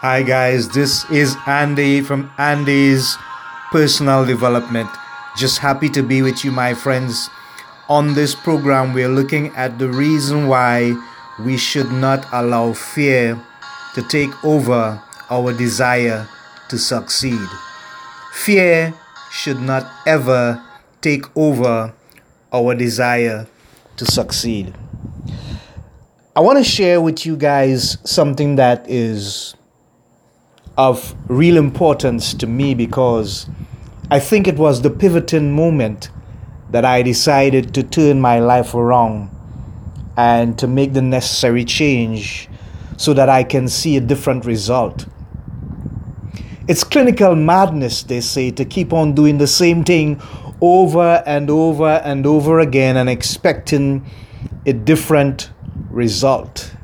Hi, guys, this is Andy from Andy's Personal Development. Just happy to be with you, my friends. On this program, we're looking at the reason why we should not allow fear to take over our desire to succeed. Fear should not ever take over our desire to succeed. I want to share with you guys something that is of real importance to me because I think it was the pivoting moment that I decided to turn my life around and to make the necessary change so that I can see a different result. It's clinical madness, they say, to keep on doing the same thing over and over and over again and expecting a different result.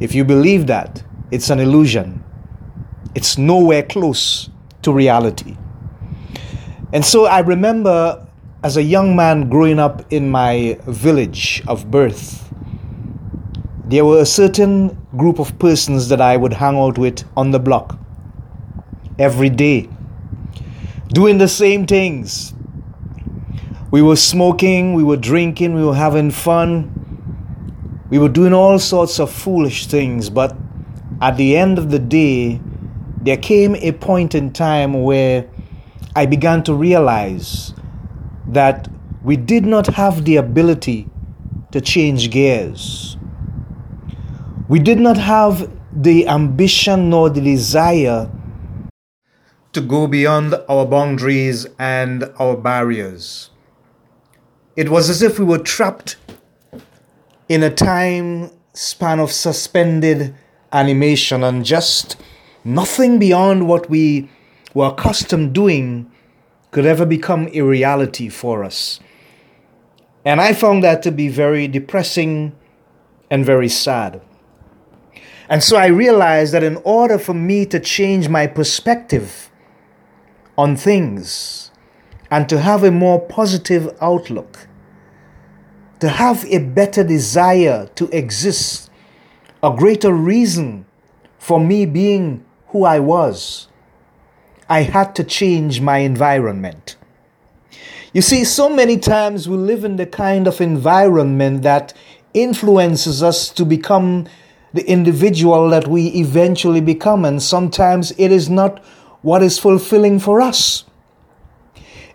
If you believe that, it's an illusion. It's nowhere close to reality. And so I remember as a young man growing up in my village of birth, there were a certain group of persons that I would hang out with on the block every day, doing the same things. We were smoking, we were drinking, we were having fun, we were doing all sorts of foolish things, but at the end of the day, there came a point in time where I began to realize that we did not have the ability to change gears. We did not have the ambition nor the desire to go beyond our boundaries and our barriers. It was as if we were trapped in a time span of suspended animation and just nothing beyond what we were accustomed doing could ever become a reality for us. And I found that to be very depressing and very sad. And so I realized that in order for me to change my perspective on things and to have a more positive outlook, to have a better desire to exist, a greater reason for me being who I was, I had to change my environment. You see, so many times we live in the kind of environment that influences us to become the individual that we eventually become, and sometimes it is not what is fulfilling for us.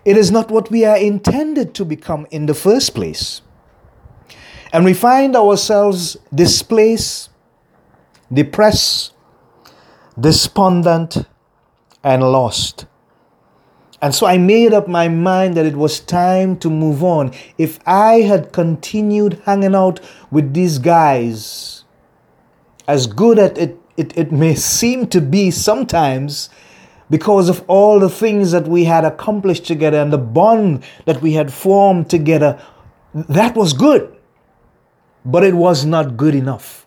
It is not what we are intended to become in the first place. And we find ourselves displaced, depressed, despondent, and lost. And so I made up my mind that it was time to move on. If I had continued hanging out with these guys, as good as it, it, it may seem to be sometimes, because of all the things that we had accomplished together and the bond that we had formed together, that was good. But it was not good enough.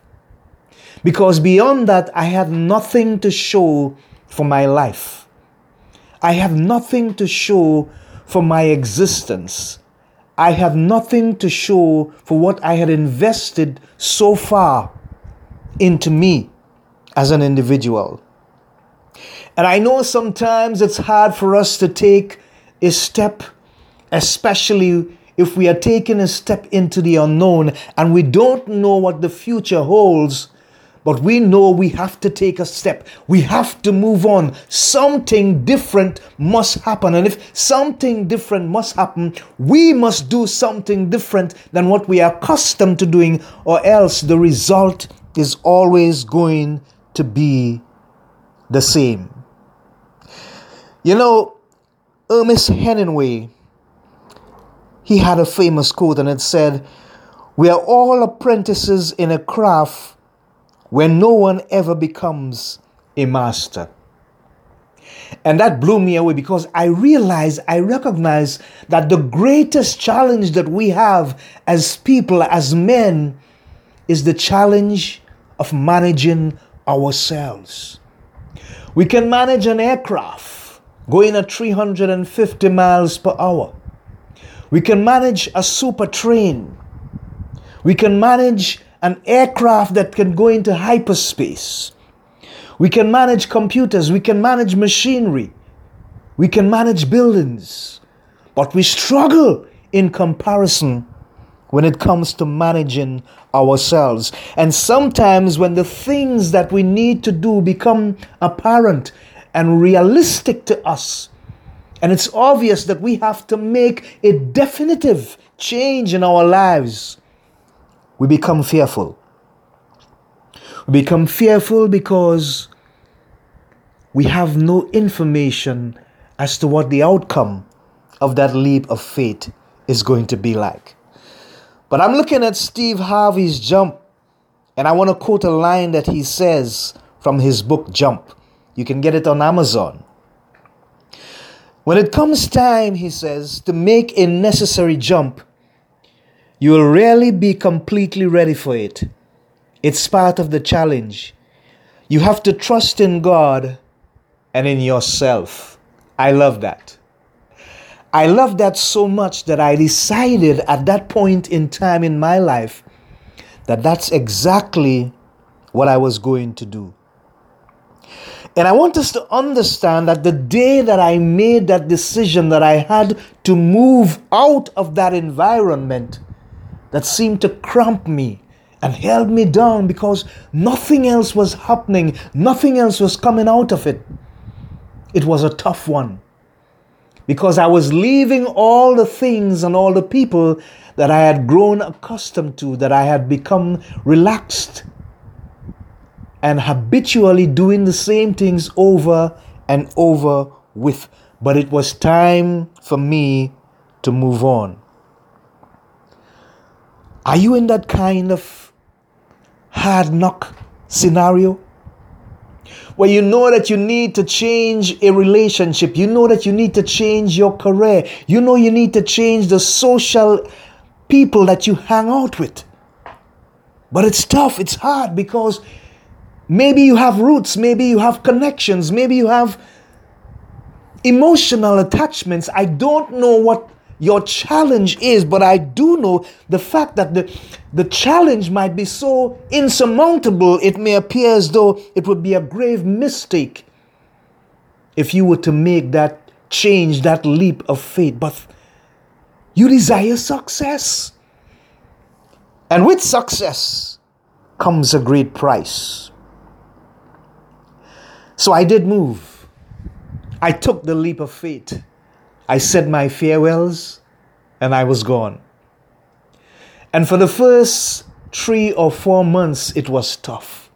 Because beyond that, I have nothing to show for my life. I have nothing to show for my existence. I have nothing to show for what I had invested so far into me as an individual. And I know sometimes it's hard for us to take a step, especially if we are taking a step into the unknown and we don't know what the future holds but we know we have to take a step. We have to move on. Something different must happen. And if something different must happen, we must do something different than what we are accustomed to doing, or else the result is always going to be the same. You know, Ernest Hemingway, he had a famous quote and it said, We are all apprentices in a craft when no one ever becomes a master. And that blew me away because I realized, I recognize that the greatest challenge that we have as people, as men, is the challenge of managing ourselves. We can manage an aircraft going at 350 miles per hour. We can manage a super train. We can manage an aircraft that can go into hyperspace. We can manage computers, we can manage machinery, we can manage buildings, but we struggle in comparison when it comes to managing ourselves. And sometimes when the things that we need to do become apparent and realistic to us, and it's obvious that we have to make a definitive change in our lives, we become fearful. We become fearful because we have no information as to what the outcome of that leap of faith is going to be like. But I'm looking at Steve Harvey's jump, and I want to quote a line that he says from his book Jump. You can get it on Amazon. When it comes time, he says, to make a necessary jump, you will rarely be completely ready for it. It's part of the challenge. You have to trust in God and in yourself. I love that. I love that so much that I decided at that point in time in my life that that's exactly what I was going to do. And I want us to understand that the day that I made that decision that I had to move out of that environment that seemed to cramp me and held me down because nothing else was happening, nothing else was coming out of it. It was a tough one because I was leaving all the things and all the people that I had grown accustomed to, that I had become relaxed and habitually doing the same things over and over with. But it was time for me to move on. Are you in that kind of hard knock scenario? Where you know that you need to change a relationship, you know that you need to change your career, you know you need to change the social people that you hang out with. But it's tough, it's hard because maybe you have roots, maybe you have connections, maybe you have emotional attachments. I don't know what your challenge is, but I do know the fact that the, the challenge might be so insurmountable, it may appear as though it would be a grave mistake if you were to make that change, that leap of faith. But you desire success. And with success comes a great price. So I did move. I took the leap of faith. I said my farewells and I was gone. And for the first three or four months, it was tough.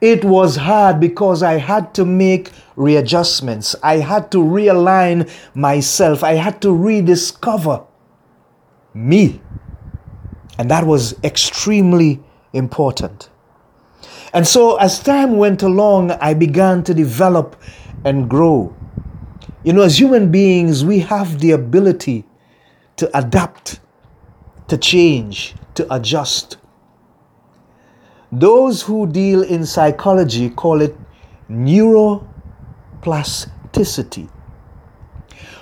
It was hard because I had to make readjustments. I had to realign myself. I had to rediscover me. And that was extremely important. And so, as time went along, I began to develop and grow. You know, as human beings, we have the ability to adapt, to change, to adjust. Those who deal in psychology call it neuroplasticity,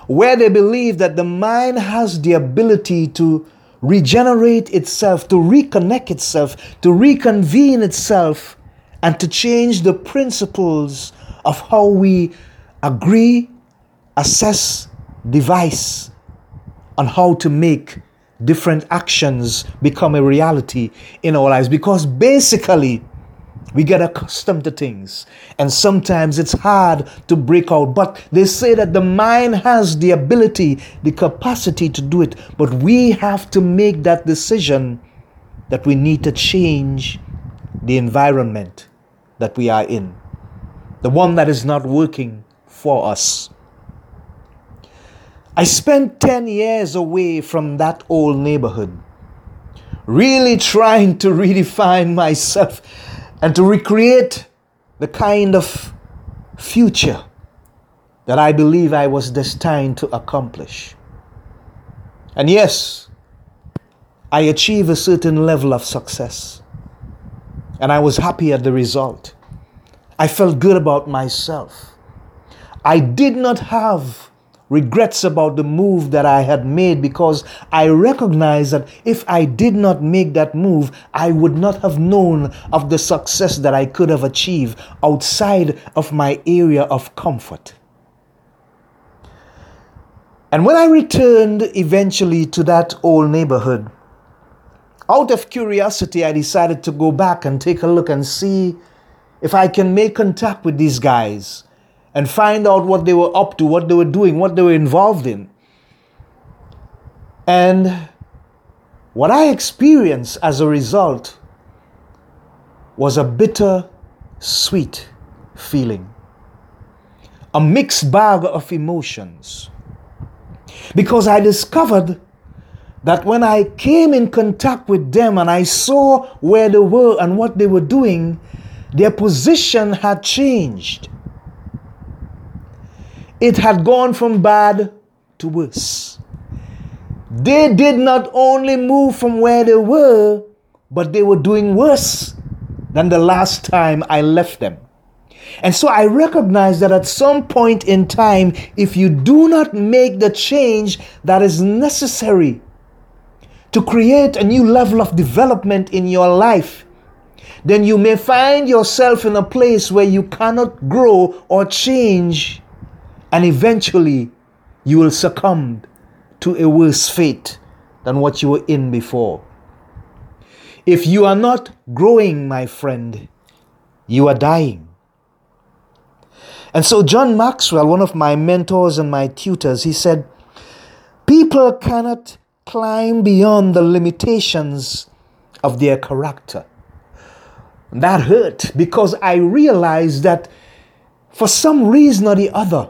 where they believe that the mind has the ability to regenerate itself, to reconnect itself, to reconvene itself, and to change the principles of how we agree assess device on how to make different actions become a reality in our lives. Because basically we get accustomed to things and sometimes it's hard to break out. But they say that the mind has the ability the capacity to do it. But we have to make that decision that we need to change the environment that we are in. The one that is not working for us I spent 10 years away from that old neighborhood, really trying to redefine myself and to recreate the kind of future that I believe I was destined to accomplish. And yes, I achieved a certain level of success. And I was happy at the result. I felt good about myself. I did not have regrets about the move that I had made because I recognize that if I did not make that move, I would not have known of the success that I could have achieved outside of my area of comfort. And when I returned eventually to that old neighborhood, out of curiosity, I decided to go back and take a look and see if I can make contact with these guys and find out what they were up to, what they were doing, what they were involved in. And what I experienced as a result was a bitter, sweet feeling, a mixed bag of emotions. Because I discovered that when I came in contact with them and I saw where they were and what they were doing, their position had changed it had gone from bad to worse. They did not only move from where they were, but they were doing worse than the last time I left them. And so I recognize that at some point in time, if you do not make the change that is necessary to create a new level of development in your life, then you may find yourself in a place where you cannot grow or change and eventually you will succumb to a worse fate than what you were in before. If you are not growing, my friend, you are dying. And so, John Maxwell, one of my mentors and my tutors, he said, People cannot climb beyond the limitations of their character. That hurt because I realized that for some reason or the other,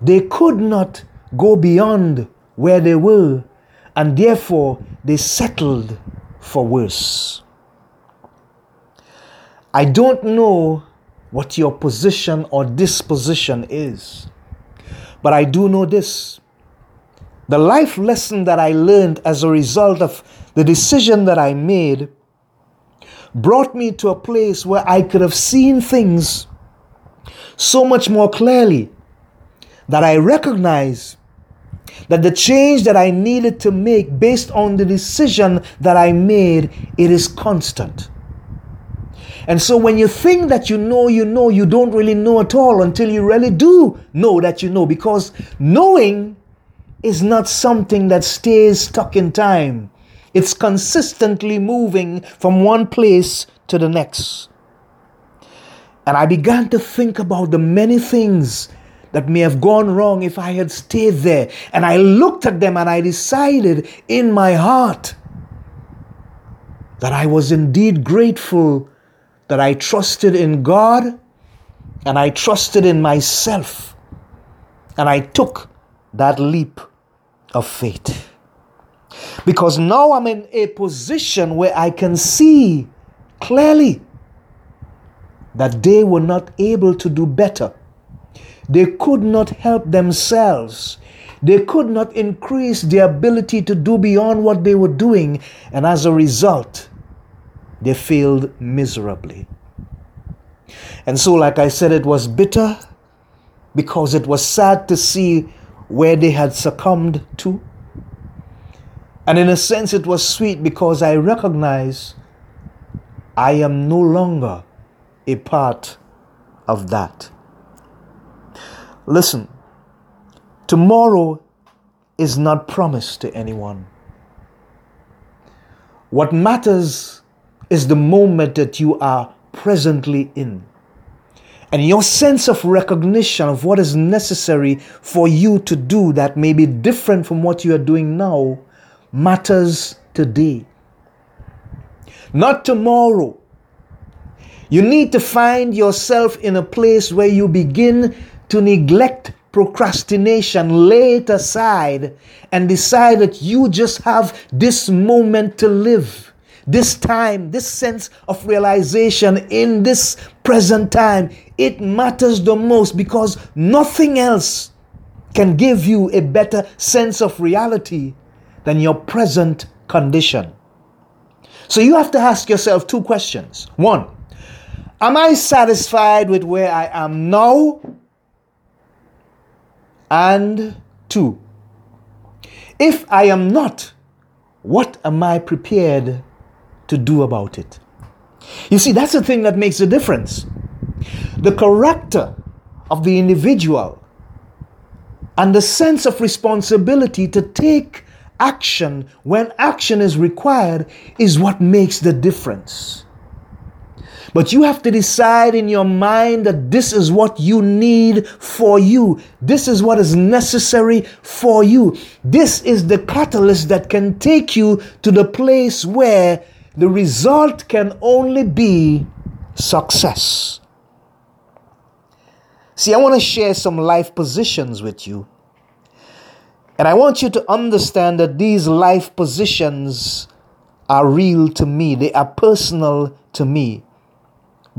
they could not go beyond where they were, and therefore they settled for worse. I don't know what your position or disposition is, but I do know this. The life lesson that I learned as a result of the decision that I made brought me to a place where I could have seen things so much more clearly that I recognize that the change that I needed to make based on the decision that I made, it is constant. And so when you think that you know, you know, you don't really know at all until you really do know that you know, because knowing is not something that stays stuck in time. It's consistently moving from one place to the next. And I began to think about the many things that may have gone wrong if I had stayed there. And I looked at them and I decided in my heart that I was indeed grateful that I trusted in God and I trusted in myself. And I took that leap of faith. Because now I'm in a position where I can see clearly that they were not able to do better they could not help themselves. They could not increase their ability to do beyond what they were doing, and as a result, they failed miserably. And so, like I said, it was bitter because it was sad to see where they had succumbed to. And in a sense, it was sweet because I recognize I am no longer a part of that. Listen, tomorrow is not promised to anyone. What matters is the moment that you are presently in. And your sense of recognition of what is necessary for you to do that may be different from what you are doing now matters today. Not tomorrow. You need to find yourself in a place where you begin to neglect procrastination, lay it aside, and decide that you just have this moment to live, this time, this sense of realization in this present time. It matters the most because nothing else can give you a better sense of reality than your present condition. So you have to ask yourself two questions. One, am I satisfied with where I am now? And two, if I am not, what am I prepared to do about it? You see, that's the thing that makes the difference. The character of the individual and the sense of responsibility to take action when action is required is what makes the difference. But you have to decide in your mind that this is what you need for you. This is what is necessary for you. This is the catalyst that can take you to the place where the result can only be success. See, I want to share some life positions with you. And I want you to understand that these life positions are real to me, they are personal to me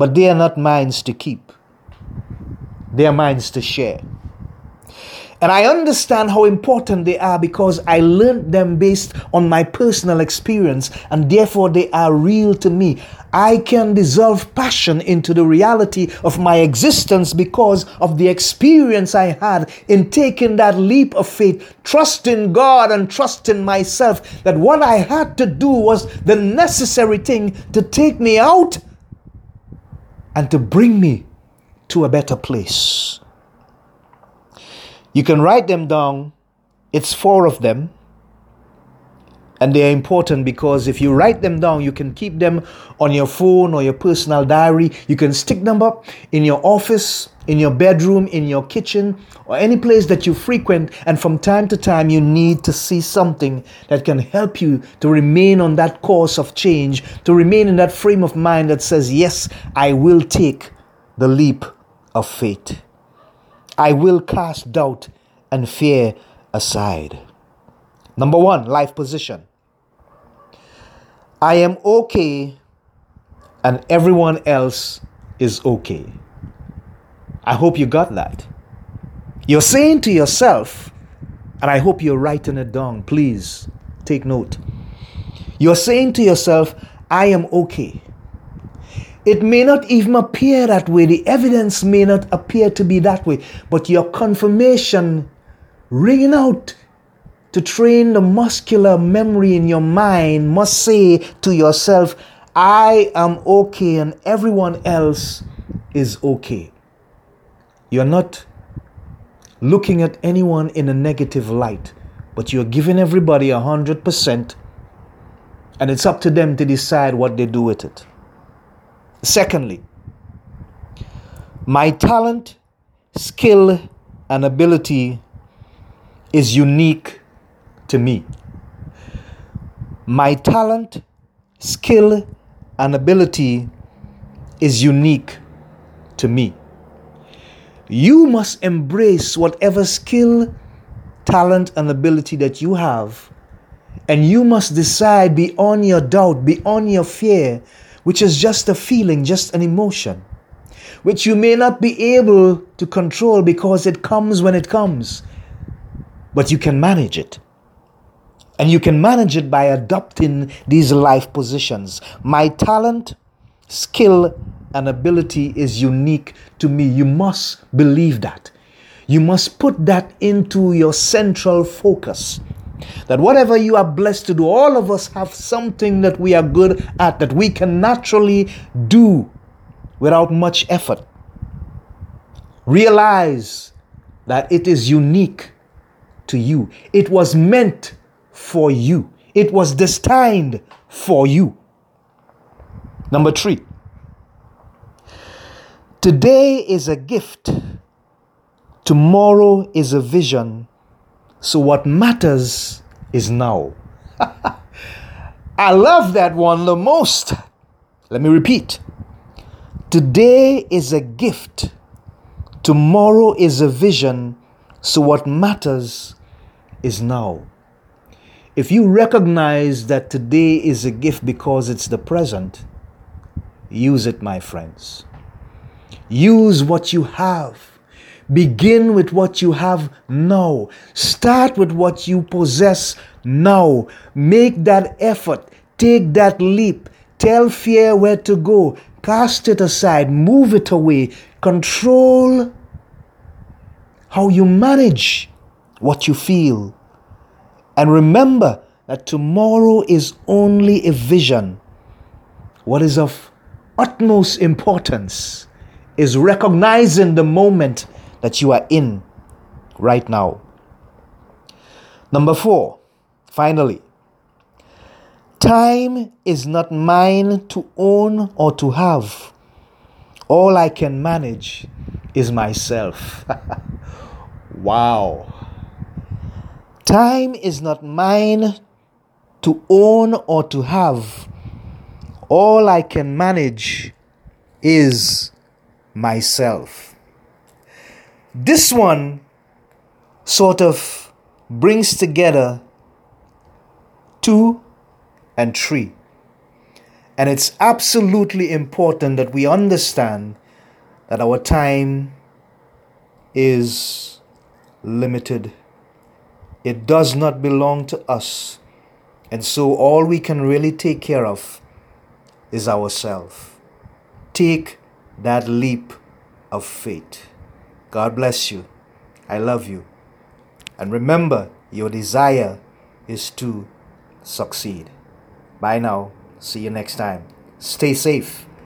but they are not minds to keep, they are minds to share. And I understand how important they are because I learned them based on my personal experience, and therefore they are real to me. I can dissolve passion into the reality of my existence because of the experience I had in taking that leap of faith, trusting God and trusting myself that what I had to do was the necessary thing to take me out and to bring me to a better place. You can write them down. It's four of them. And they are important because if you write them down, you can keep them on your phone or your personal diary. You can stick them up in your office, in your bedroom, in your kitchen, or any place that you frequent. And from time to time, you need to see something that can help you to remain on that course of change, to remain in that frame of mind that says, Yes, I will take the leap of faith. I will cast doubt and fear aside. Number one, life position. I am okay and everyone else is okay. I hope you got that. You're saying to yourself, and I hope you're writing it down, please take note. You're saying to yourself, I am okay. It may not even appear that way, the evidence may not appear to be that way, but your confirmation ringing out to train the muscular memory in your mind must say to yourself, I am okay and everyone else is okay. You're not looking at anyone in a negative light, but you're giving everybody a hundred percent, and it's up to them to decide what they do with it. Secondly, my talent, skill, and ability is unique to me. My talent, skill, and ability is unique to me. You must embrace whatever skill, talent, and ability that you have. And you must decide beyond your doubt, beyond your fear, which is just a feeling, just an emotion, which you may not be able to control because it comes when it comes, but you can manage it. And you can manage it by adopting these life positions. My talent, skill, and ability is unique to me. You must believe that. You must put that into your central focus. That whatever you are blessed to do, all of us have something that we are good at, that we can naturally do without much effort. Realize that it is unique to you. It was meant for you. It was destined for you. Number three, today is a gift, tomorrow is a vision. So, what matters is now. I love that one the most. Let me repeat. Today is a gift, tomorrow is a vision. So, what matters is now. If you recognize that today is a gift because it's the present, use it, my friends. Use what you have. Begin with what you have now. Start with what you possess now. Make that effort. Take that leap. Tell fear where to go. Cast it aside. Move it away. Control how you manage what you feel. And remember that tomorrow is only a vision. What is of utmost importance is recognizing the moment that you are in right now. Number four, finally, time is not mine to own or to have. All I can manage is myself. wow. Time is not mine to own or to have. All I can manage is myself. This one sort of brings together two and three. And it's absolutely important that we understand that our time is limited. It does not belong to us. And so all we can really take care of is ourselves. Take that leap of faith. God bless you. I love you. And remember, your desire is to succeed. Bye now. See you next time. Stay safe.